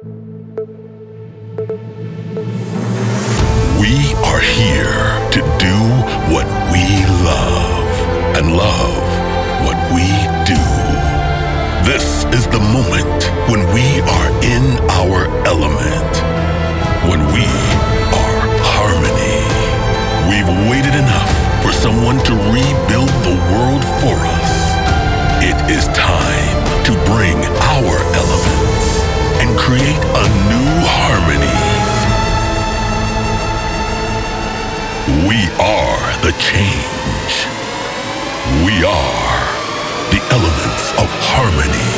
We are here to do what we love and love what we do. This is the moment when we are in our element, when we are harmony. We've waited enough for someone to rebuild the world for us. It is time to bring our elements and create a new harmony. We are the change. We are the elements of harmony.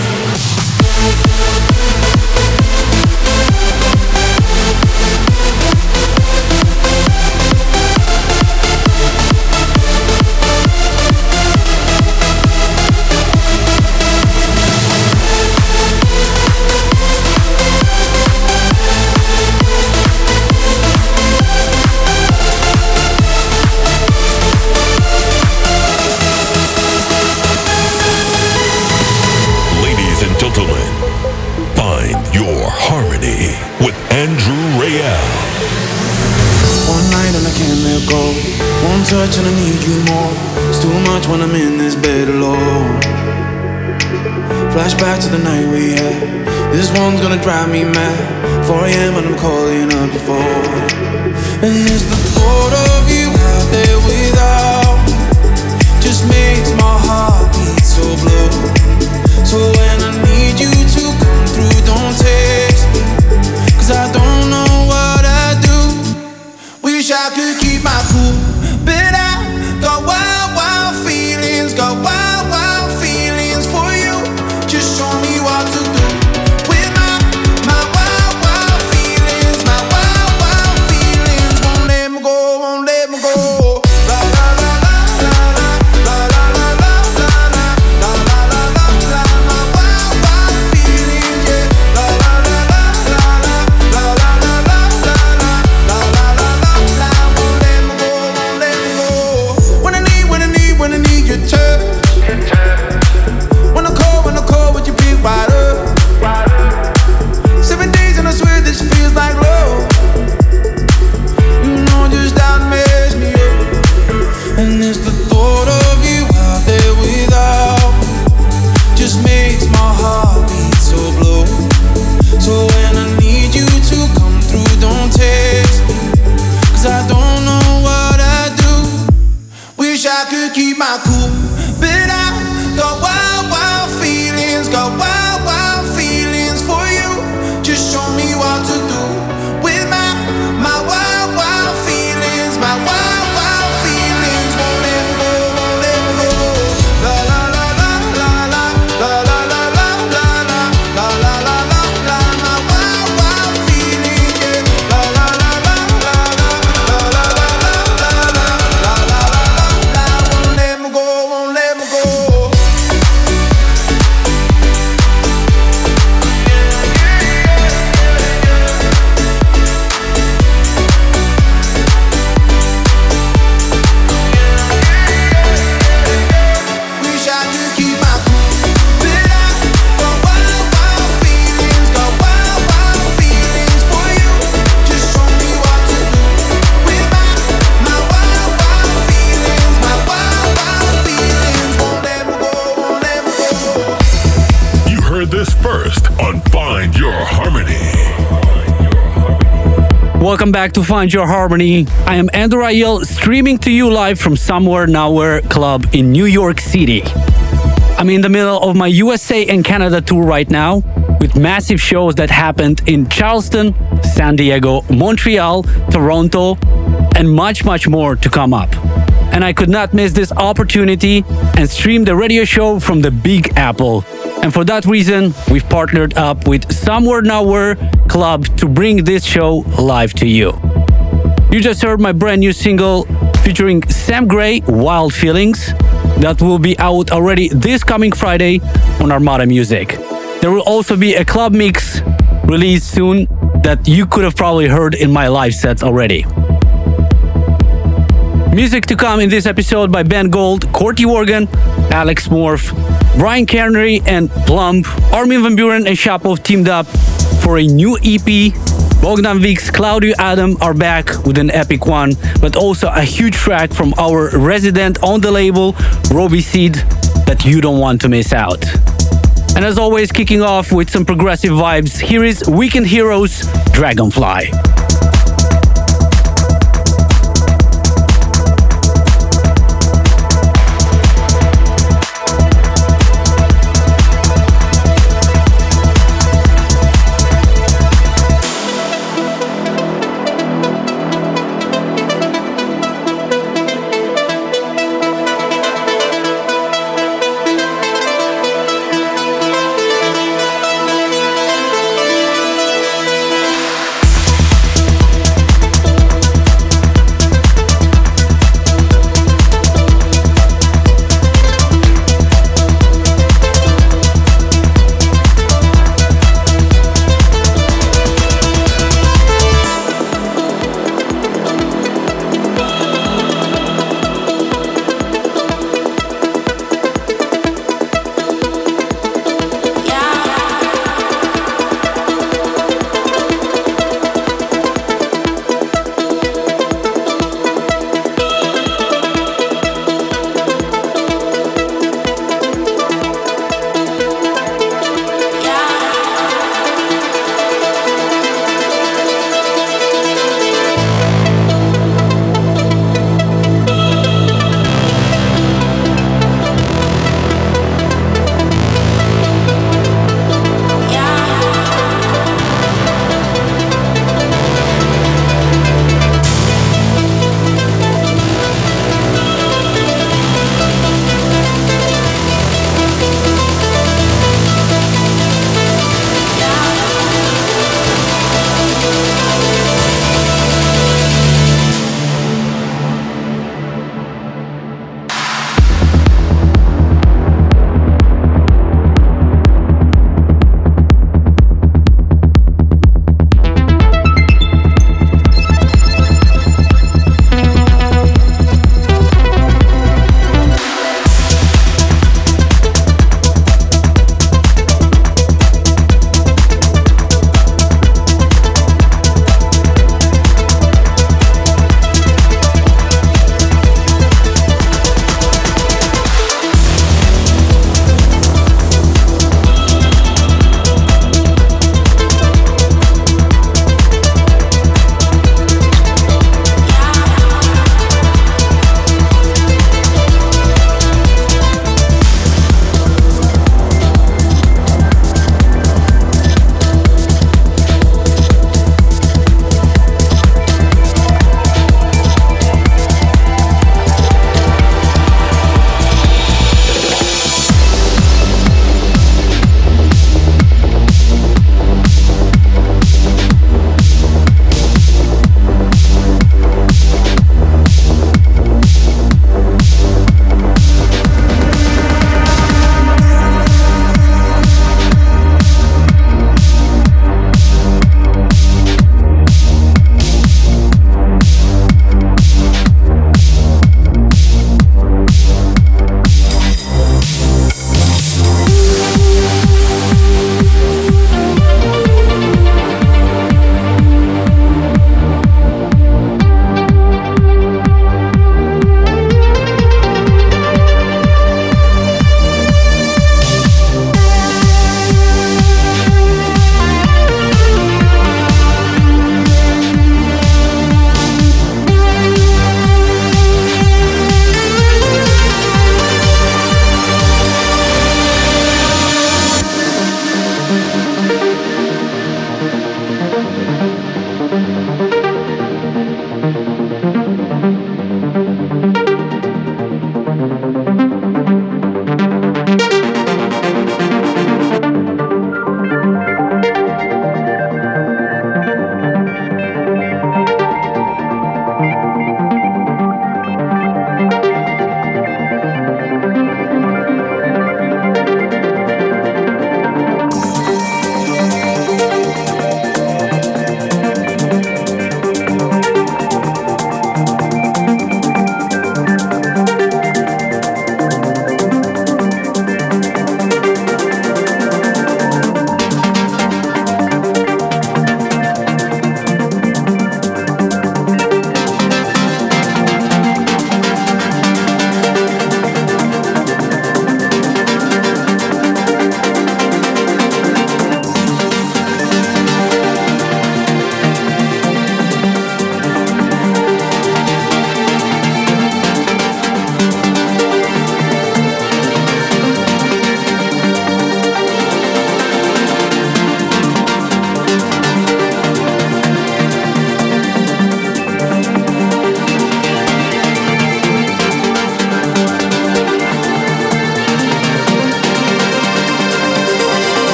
Touch and I need you more. It's too much when I'm in this bed alone. Flashback to the night we had. This one's gonna drive me mad. 4 a.m. and I'm calling up phone. And it's the thought of you out there without just makes my heart beat so blue. So when Welcome back to Find Your Harmony. I am Andrew Rayel, streaming to you live from Somewhere Nowhere Club in New York City. I'm in the middle of my USA and Canada tour right now with massive shows that happened in Charleston, San Diego, Montreal, Toronto, and much, much more to come up. And I could not miss this opportunity and stream the radio show from the Big Apple. And for that reason, we've partnered up with Somewhere Nowhere Club to bring this show live to you. You just heard my brand new single featuring Sam Gray, Wild Feelings, that will be out already this coming Friday on Armada Music. There will also be a club mix released soon that you could have probably heard in my live sets already. Music to come in this episode by Ben Gold, Corty Morgan, Alex Morph, Bryan Kearney, and Plumb. Armin Van Buuren and Shapov teamed up for a new EP. Bogdan Vix, Claudio Adam are back with an epic one, but also a huge track from our resident on the label, Robbie Seed, that you don't want to miss out. And as always, kicking off with some progressive vibes, here is Weekend Heroes Dragonfly.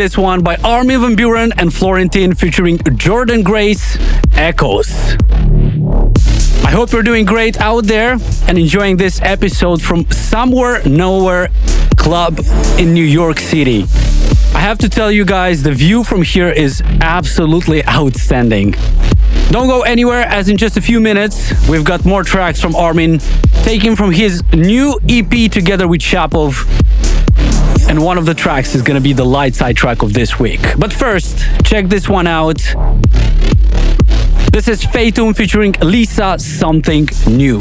This one by Armin van Buuren and Florentine featuring Jordan Grace, Echoes. I hope you're doing great out there and enjoying this episode from Somewhere Nowhere Club in New York City. I have to tell you guys, the view from here is absolutely outstanding. Don't go anywhere, as in just a few minutes, we've got more tracks from Armin, taken from his new EP together with Shapov and one of the tracks is gonna be the light side track of this week. But first, check this one out. This is Fatum featuring Lisa Something New.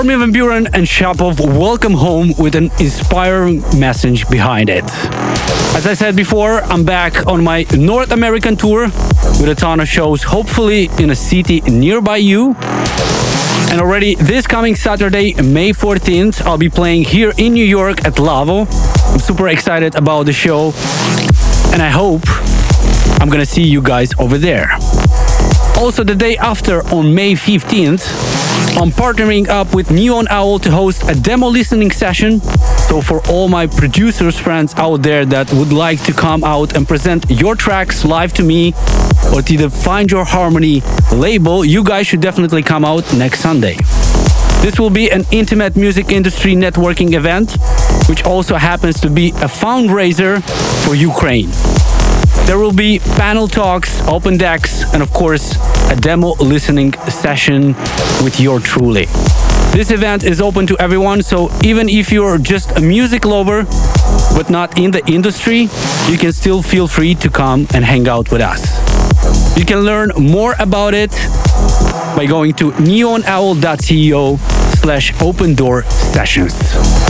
Armin van Buuren and Shapov welcome home with an inspiring message behind it. As I said before, I'm back on my North American tour with a ton of shows, hopefully in a city nearby you. And already this coming Saturday, May 14th, I'll be playing here in New York at Lavo. I'm super excited about the show, and I hope I'm gonna see you guys over there. Also, the day after, on May 15th, I'm partnering up with Neon Owl to host a demo listening session. So, for all my producers friends out there that would like to come out and present your tracks live to me or to the Find Your Harmony label, you guys should definitely come out next Sunday. This will be an intimate music industry networking event, which also happens to be a fundraiser for Ukraine. There will be panel talks, open decks, and of course, a demo listening session with your truly. This event is open to everyone, so even if you're just a music lover but not in the industry, you can still feel free to come and hang out with us. You can learn more about it by going to neonowl.co slash open door sessions.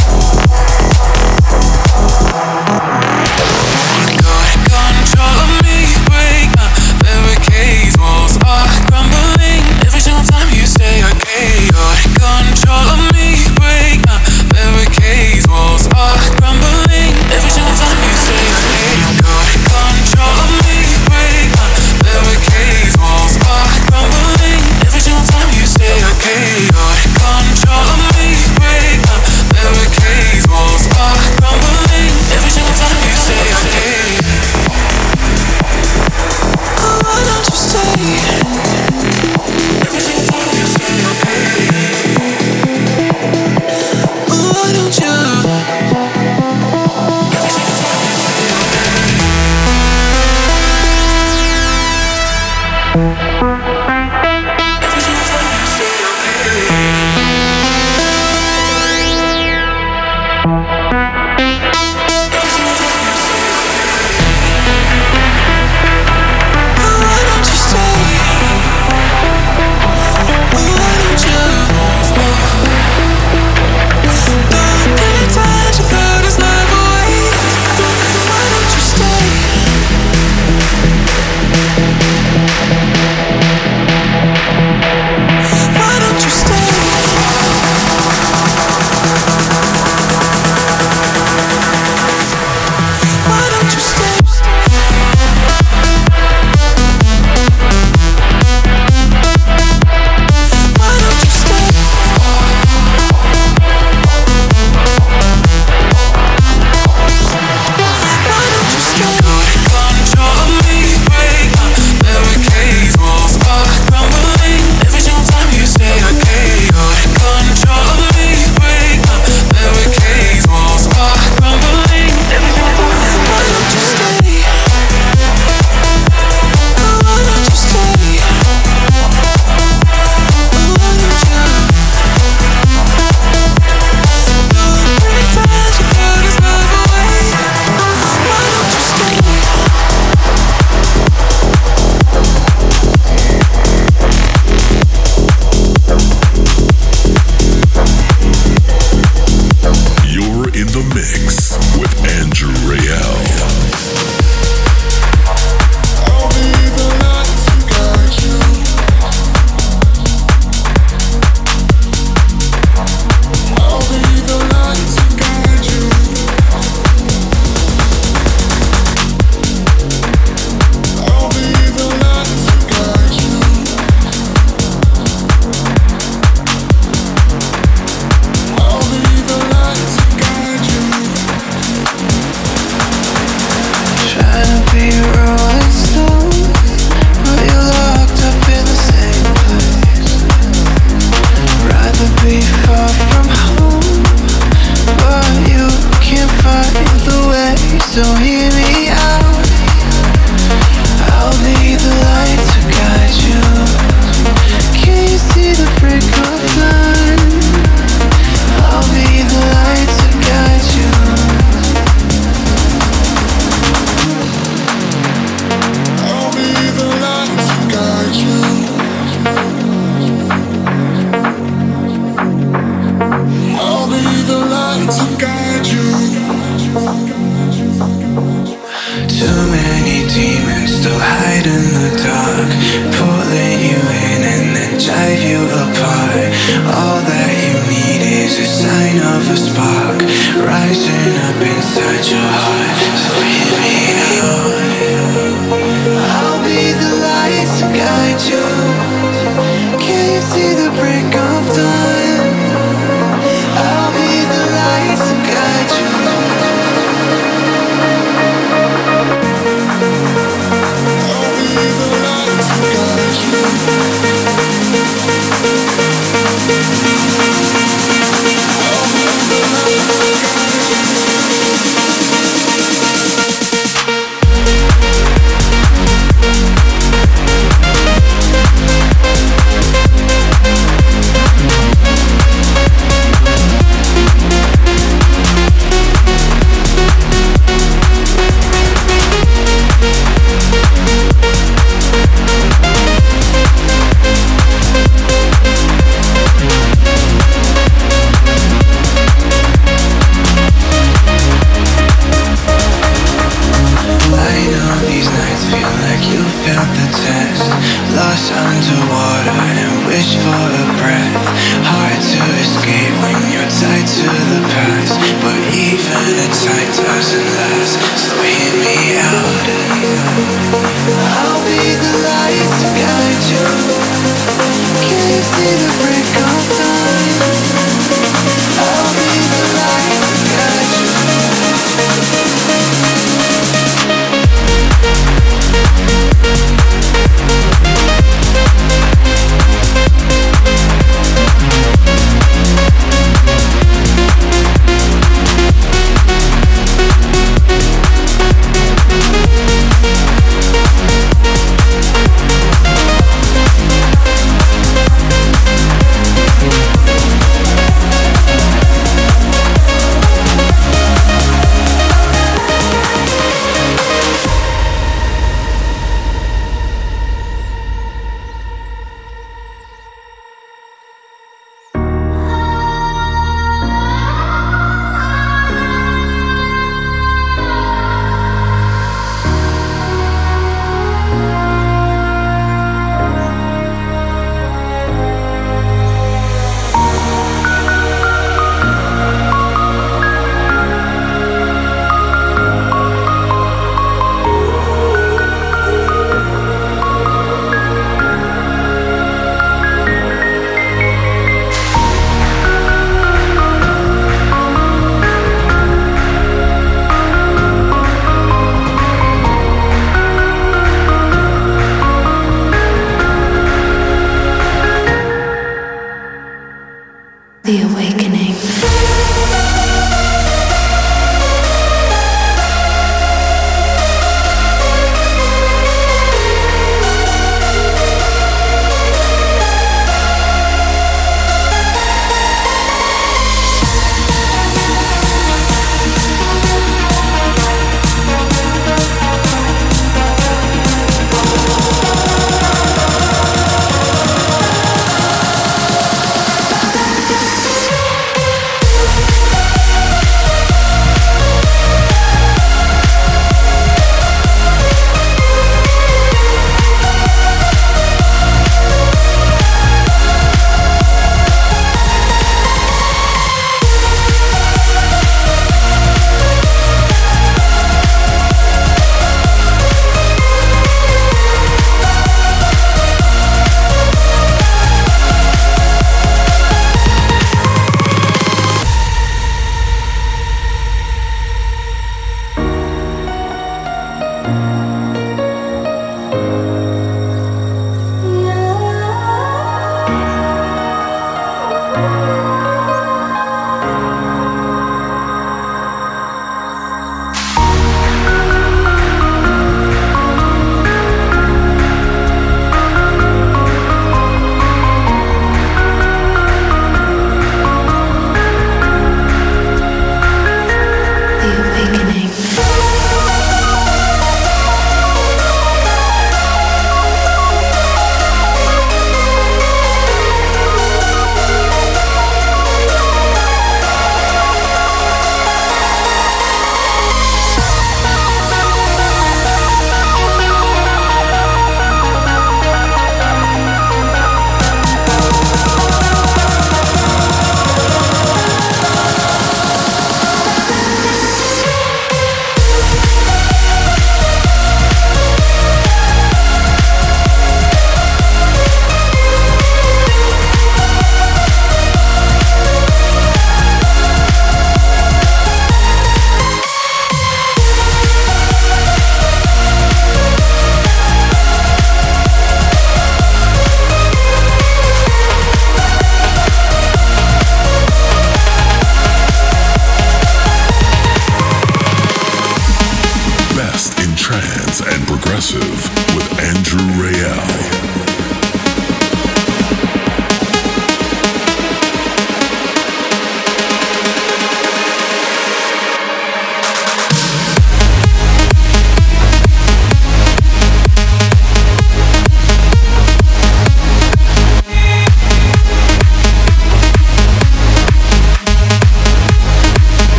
Massive.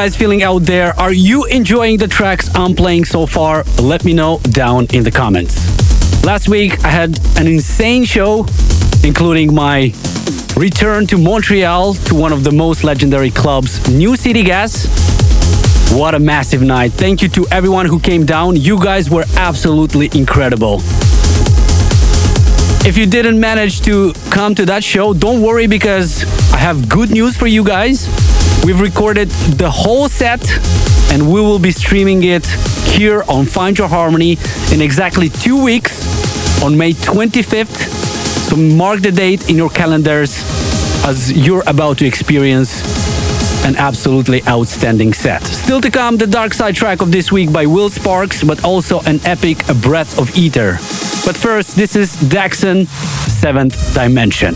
Guys feeling out there? Are you enjoying the tracks I'm playing so far? Let me know down in the comments. Last week I had an insane show, including my return to Montreal to one of the most legendary clubs, New City Gas. What a massive night. Thank you to everyone who came down. You guys were absolutely incredible. If you didn't manage to come to that show, don't worry because I have good news for you guys. We've recorded the whole set and we will be streaming it here on Find Your Harmony in exactly two weeks on May 25th. So mark the date in your calendars as you're about to experience an absolutely outstanding set. Still to come, the dark side track of this week by Will Sparks, but also an epic Breath of Ether. But first, this is Daxson, Seventh Dimension.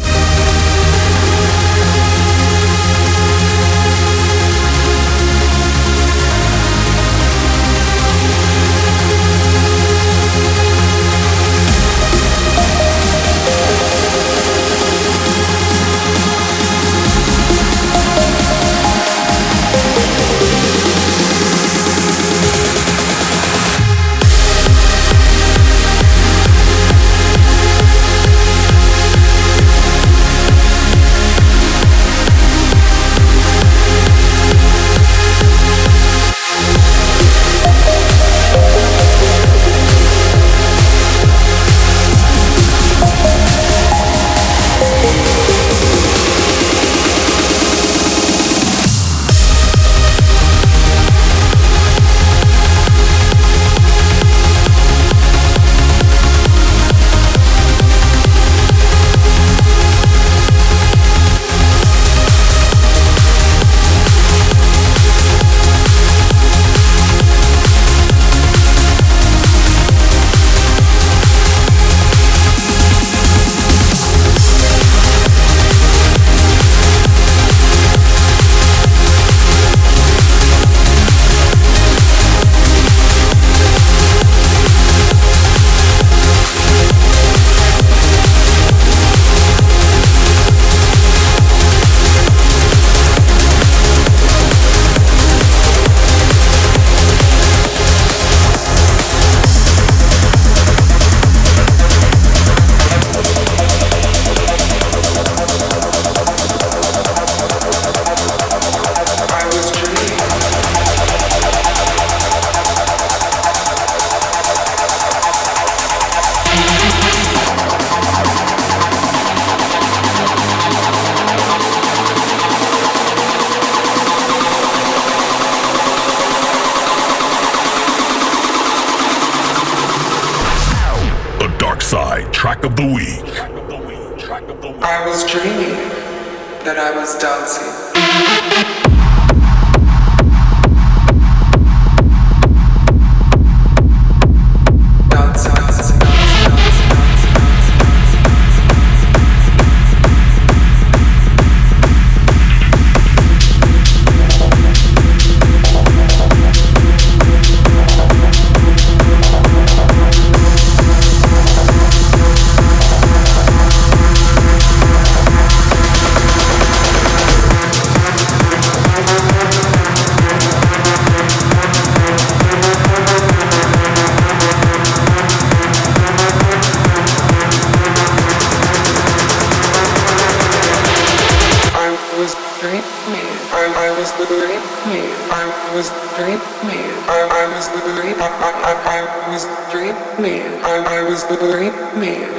drip me. I, was the drip. I, was drip me. I, was the drip.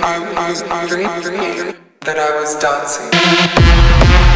I, was, I was, that I was dancing.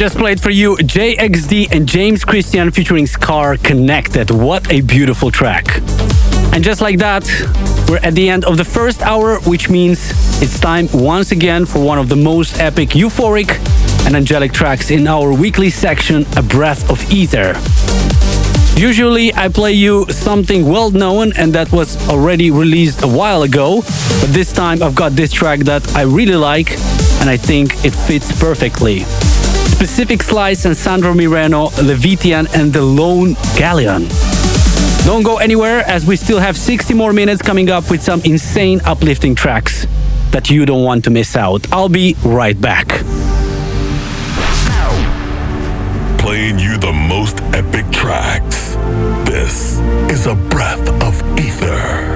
Just played for you JXD and James Christian featuring Scar Connected. What a beautiful track. And just like that, we're at the end of the first hour, which means it's time once again for one of the most epic, euphoric, and angelic tracks in our weekly section, A Breath of Ether. Usually I play you something well known and that was already released a while ago, but this time I've got this track that I really like and I think it fits perfectly. Pacific Slice and Sandro Mireno, Levitian and The Lone Galleon. Don't go anywhere as we still have 60 more minutes coming up with some insane uplifting tracks that you don't want to miss out. I'll be right back. Playing you the most epic tracks. This is a breath of ether.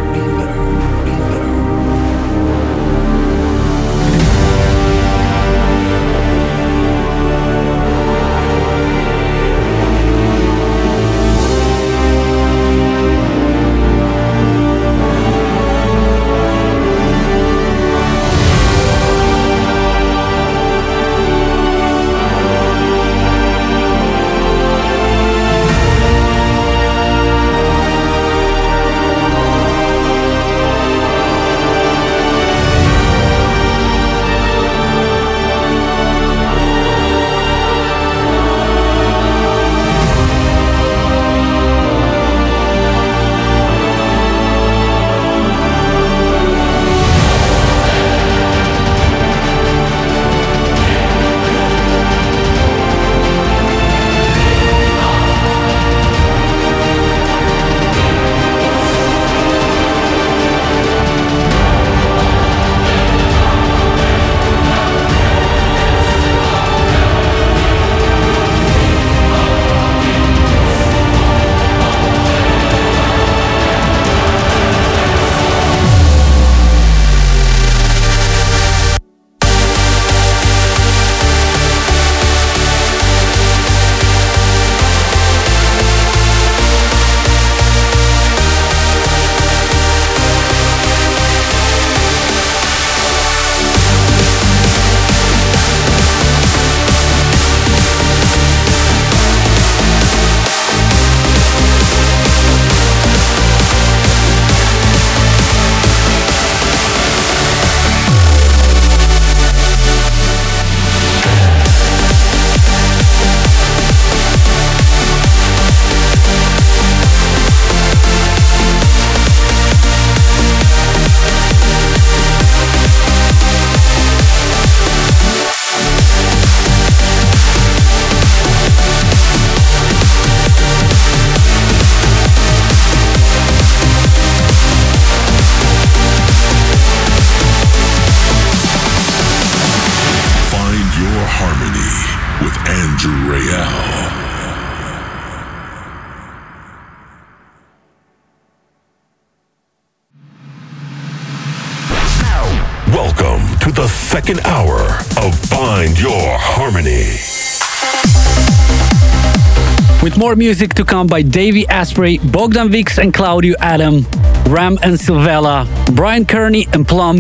More music to come by Davey Asprey, Bogdan Vix and Claudio Adam, Ram and Silvella, Bryan Kearney and Plumb,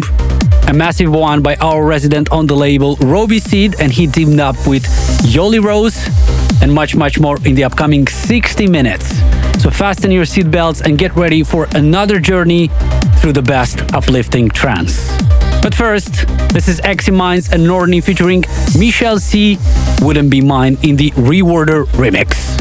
a massive one by our resident on the label, Robbie Seed, and he teamed up with Yoli Rose, and much, much more in the upcoming 60 minutes. So fasten your seatbelts and get ready for another journey through the best uplifting trance. But first, this is Exi Minds and Norni featuring Michelle C. Wouldn't Be Mine in the Reworder remix.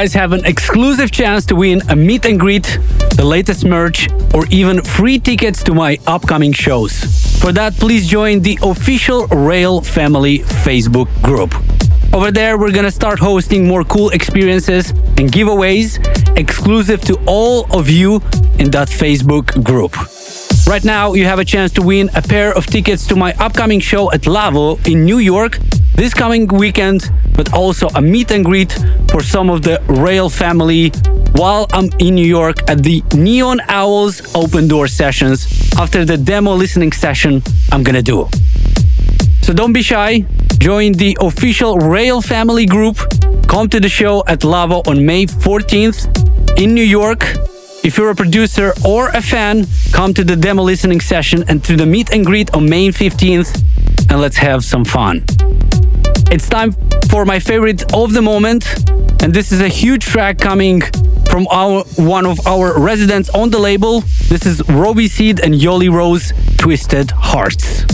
Guys have an exclusive chance to win a meet and greet, the latest merch, or even free tickets to my upcoming shows. For that, please join the official Rayel Family Facebook group. Over there, we're gonna start hosting more cool experiences and giveaways exclusive to all of you in that Facebook group. Right now, you have a chance to win a pair of tickets to my upcoming show at Lavo in New York this coming weekend, but also a meet and greet for some of the Rayel family while I'm in New York at the Neon Owls open door sessions after the demo listening session I'm gonna do. So don't be shy, join the official Rayel family group. Come to the show at Lavo on May 14th in New York. If you're a producer or a fan, come to the demo listening session and to the meet and greet on May 15th and let's have some fun. It's time for my favorite of the moment, and this is a huge track coming from our one of our residents on the label. This is Robbie Seed and Yoli Rose Twisted Hearts.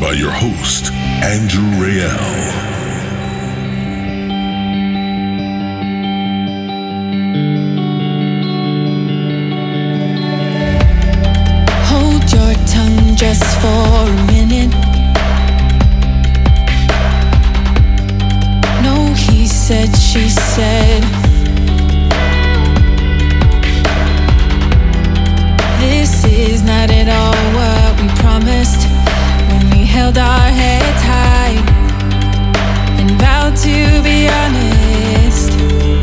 By your host, Andrew Rayel. Hold your tongue just for a minute. No, he said, she said. This is not at all what we promised held our heads high and vowed to be honest.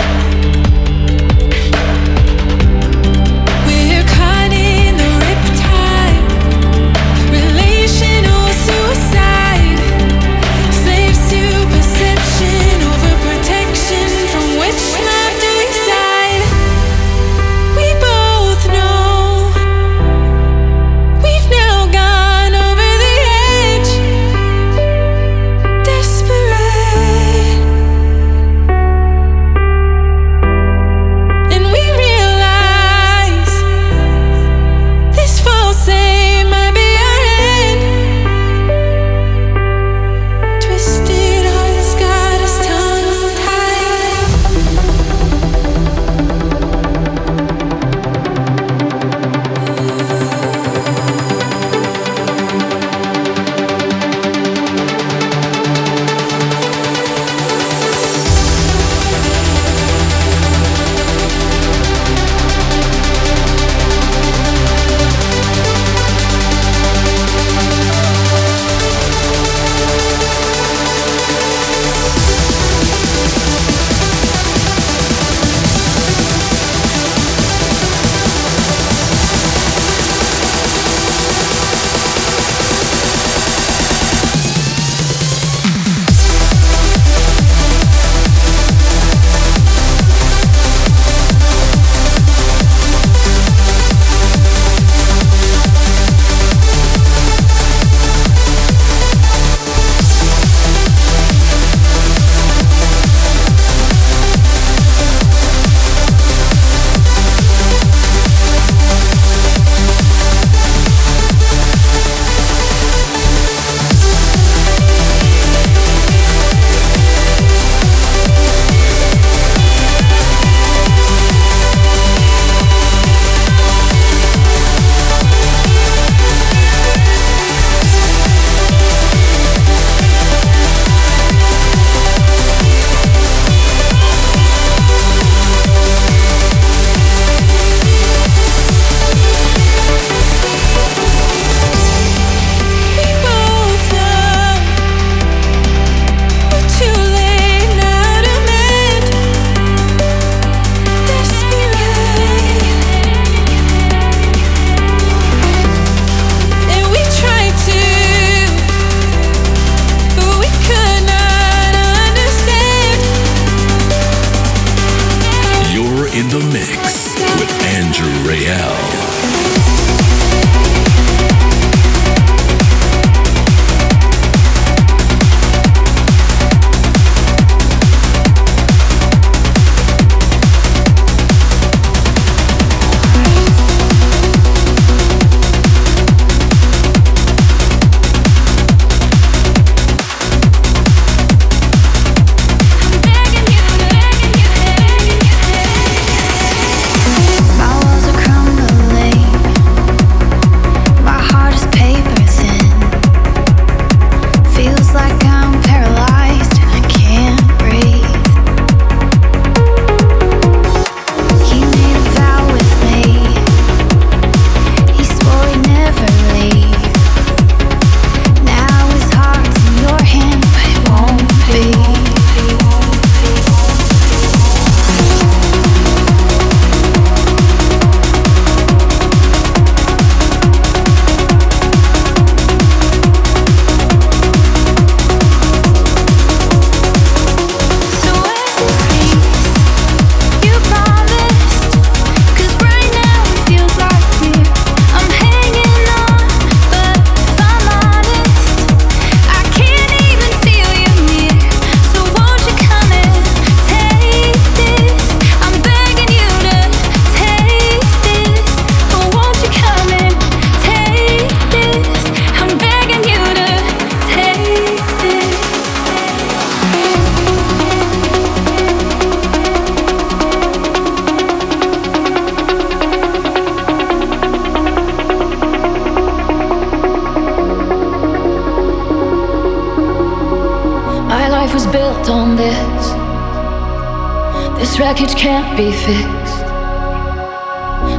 be fixed.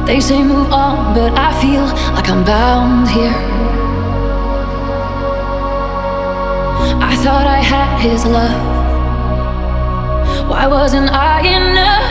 They say move on, but I feel like I'm bound here. I thought I had his love. Why wasn't I enough?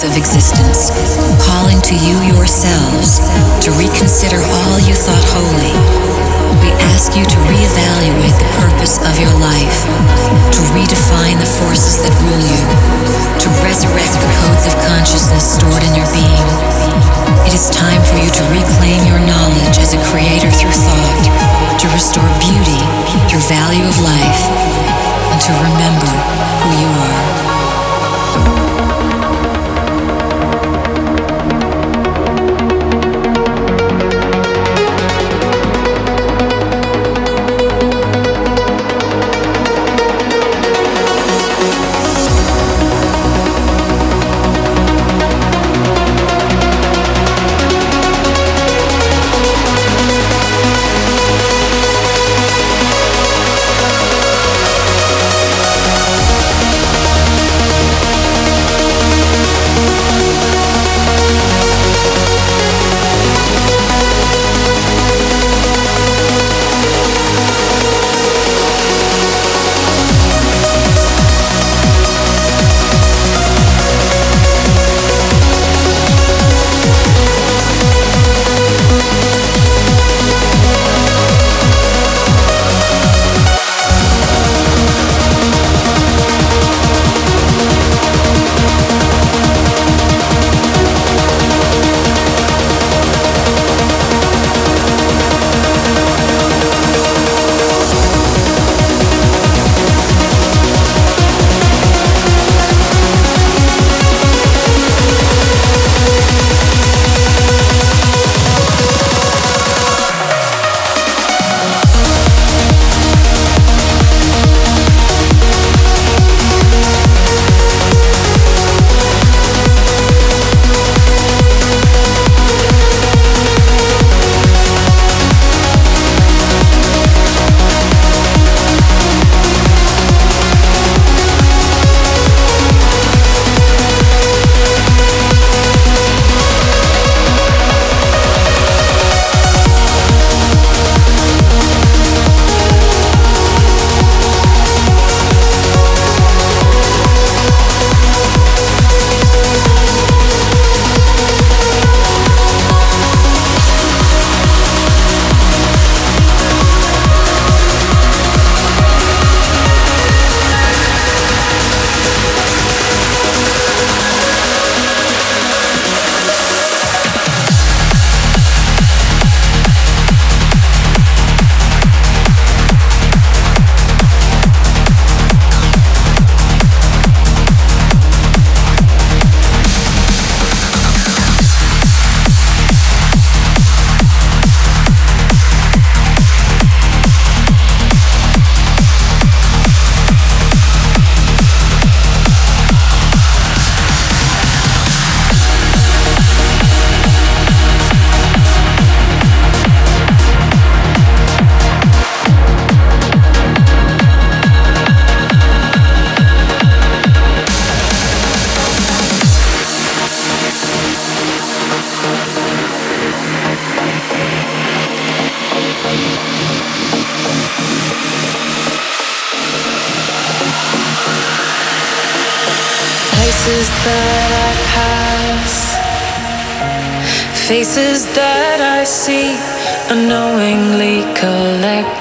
Of existence, calling to you yourselves to reconsider all you thought holy. We ask you to reevaluate the purpose of your life, to redefine the forces that rule you, to resurrect the codes of consciousness stored in your being it is time for you to reclaim your knowledge as a creator through thought, to restore beauty through value of life, and to remember who you are.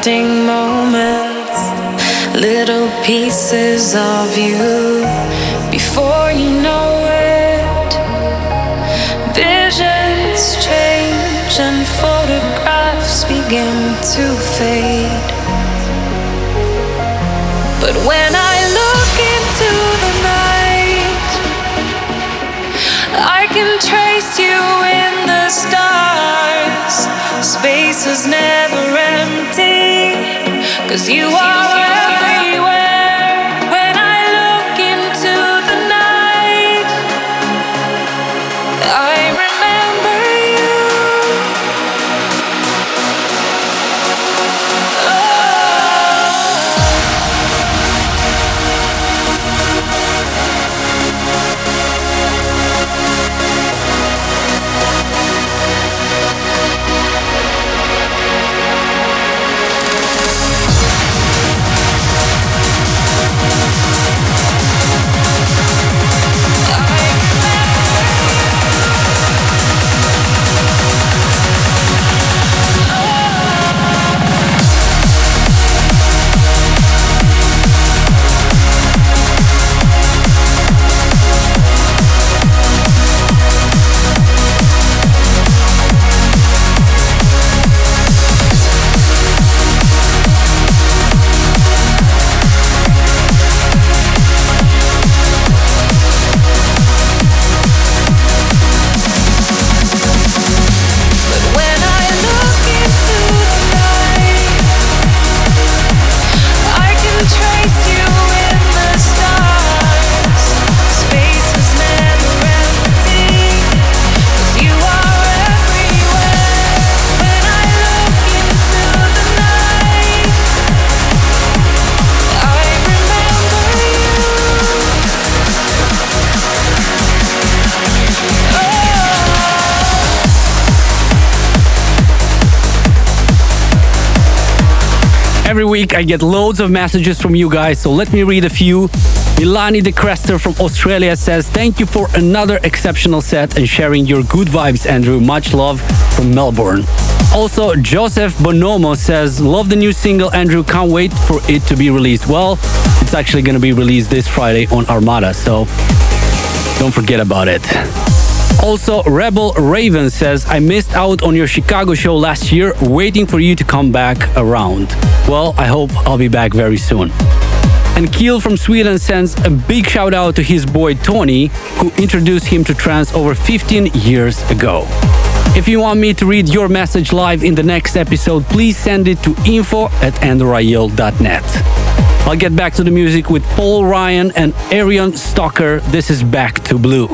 Collecting moments, little pieces of you before you know it. Visions change and photographs begin to fade. But when I look into the night, I can trace you in the stars. Space is empty, cause you are Every week I get loads of messages from you guys, so let me read a few. Milani de Crester from Australia says, Thank you for another exceptional set and sharing your good vibes, Andrew. Much love from Melbourne. Also, Joseph Bonomo says, Love the new single, Andrew. Can't wait for it to be released. Well, it's actually going to be released this Friday on Armada, so don't forget about it. Also, Rebel Raven says, I missed out on your Chicago show last year, waiting for you to come back around. Well, I hope I'll be back very soon. And Keel from Sweden sends a big shout out to his boy Tony, who introduced him to trance over 15 years ago. If you want me to read your message live in the next episode, please send it to info at andrewrayel.net. I'll get back to the music with Paul Ryan and Arian Stalker. This is Back to Blue.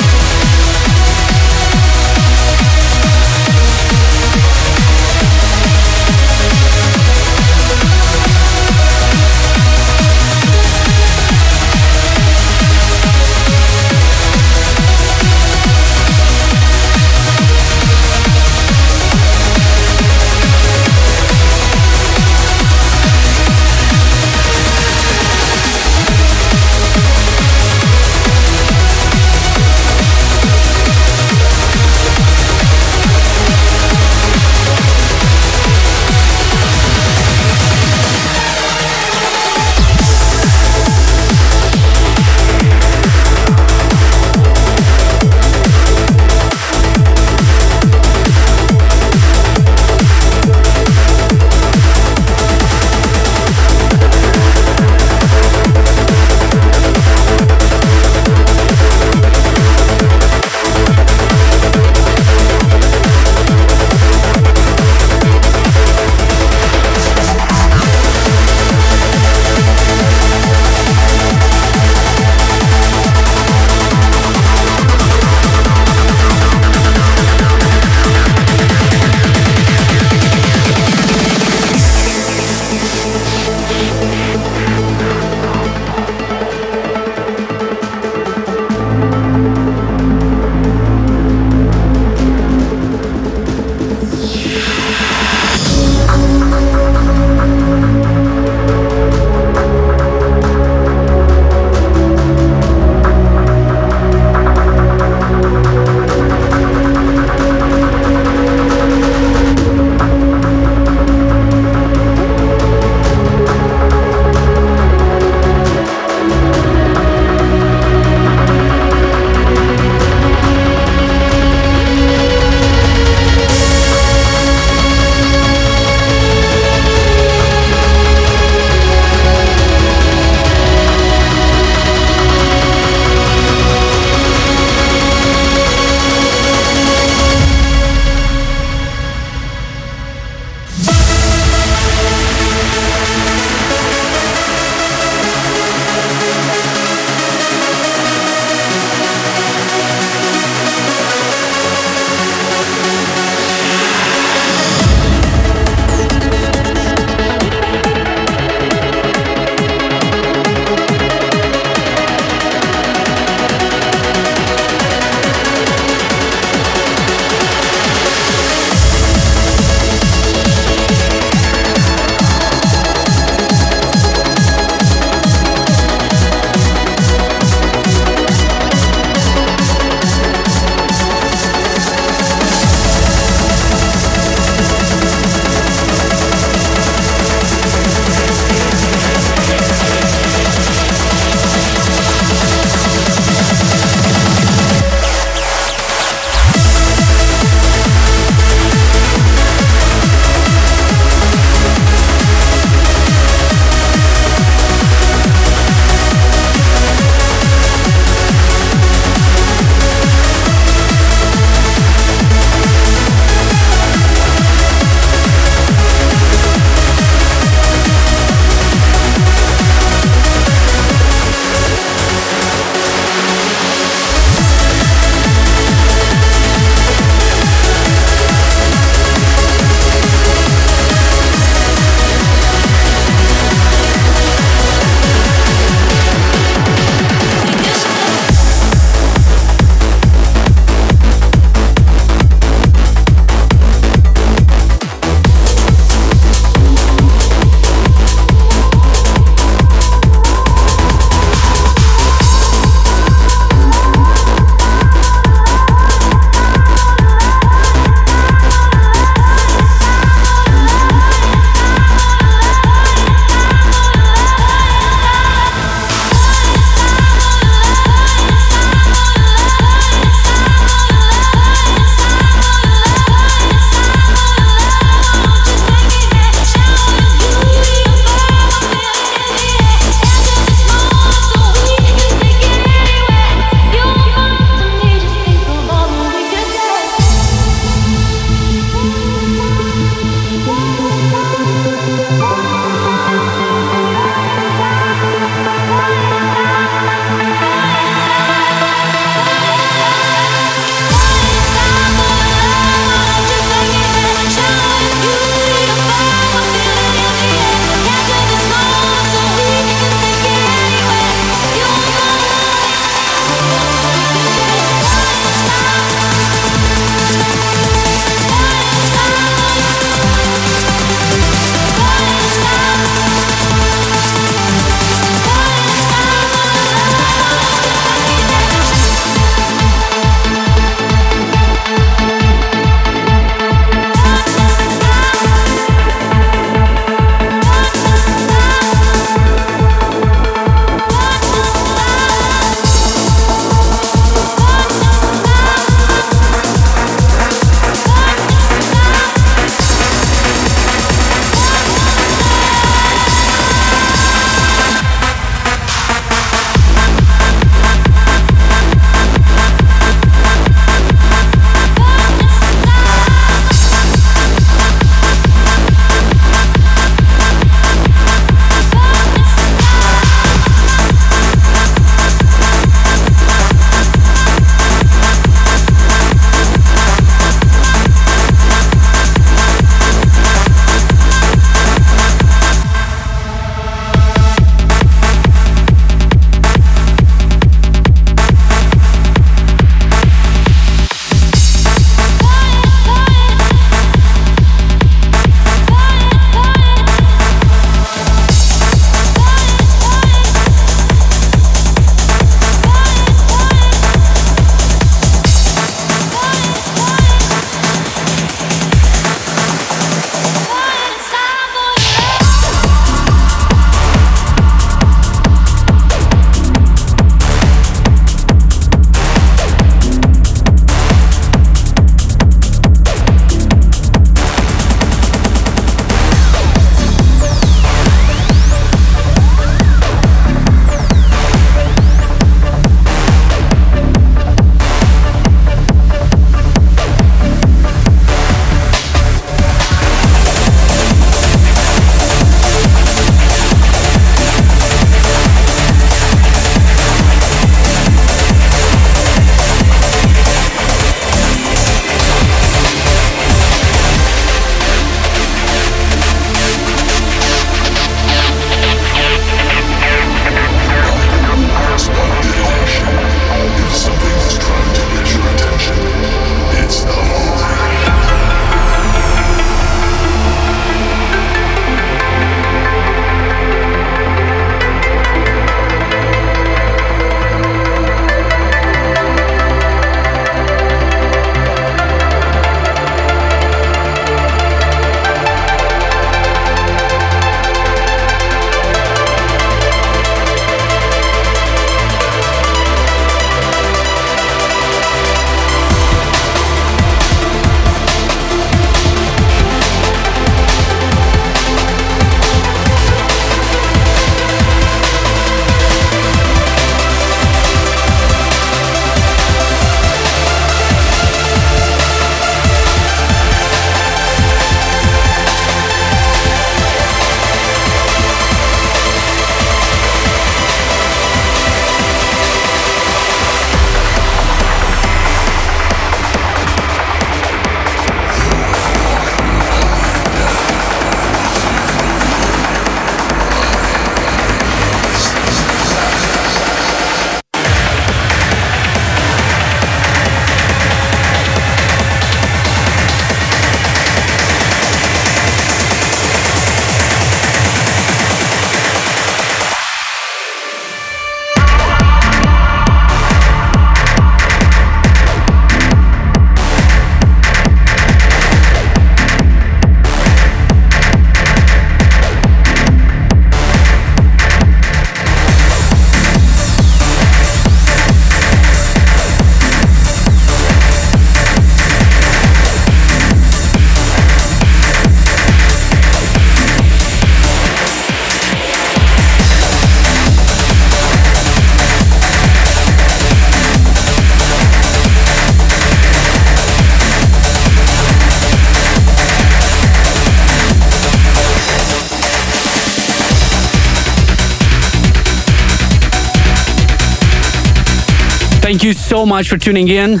So much for tuning in.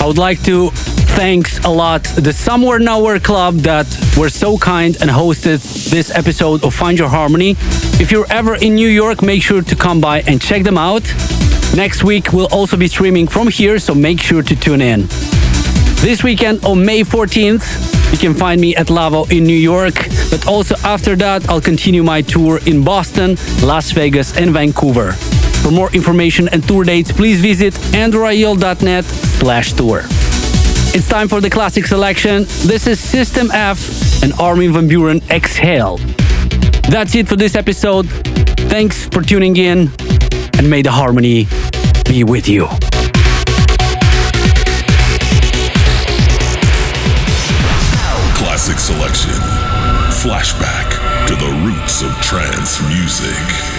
I would like to thanks a lot the Somewhere Nowhere Club that were so kind and hosted this episode of Find Your Harmony. If you're ever in New York, make sure to come by and check them out. Next week, we'll also be streaming from here, so make sure to tune in. This weekend on May 14th, you can find me at Lavo in New York, but also after that, I'll continue my tour in Boston, Las Vegas, and Vancouver. For more information and tour dates, please visit andrewrayel.net slash tour. It's time for the classic selection. This is System F and Armin van Buuren Exhale. That's it for this episode. Thanks for tuning in and may the harmony be with you. Classic selection. Flashback to the roots of trance music.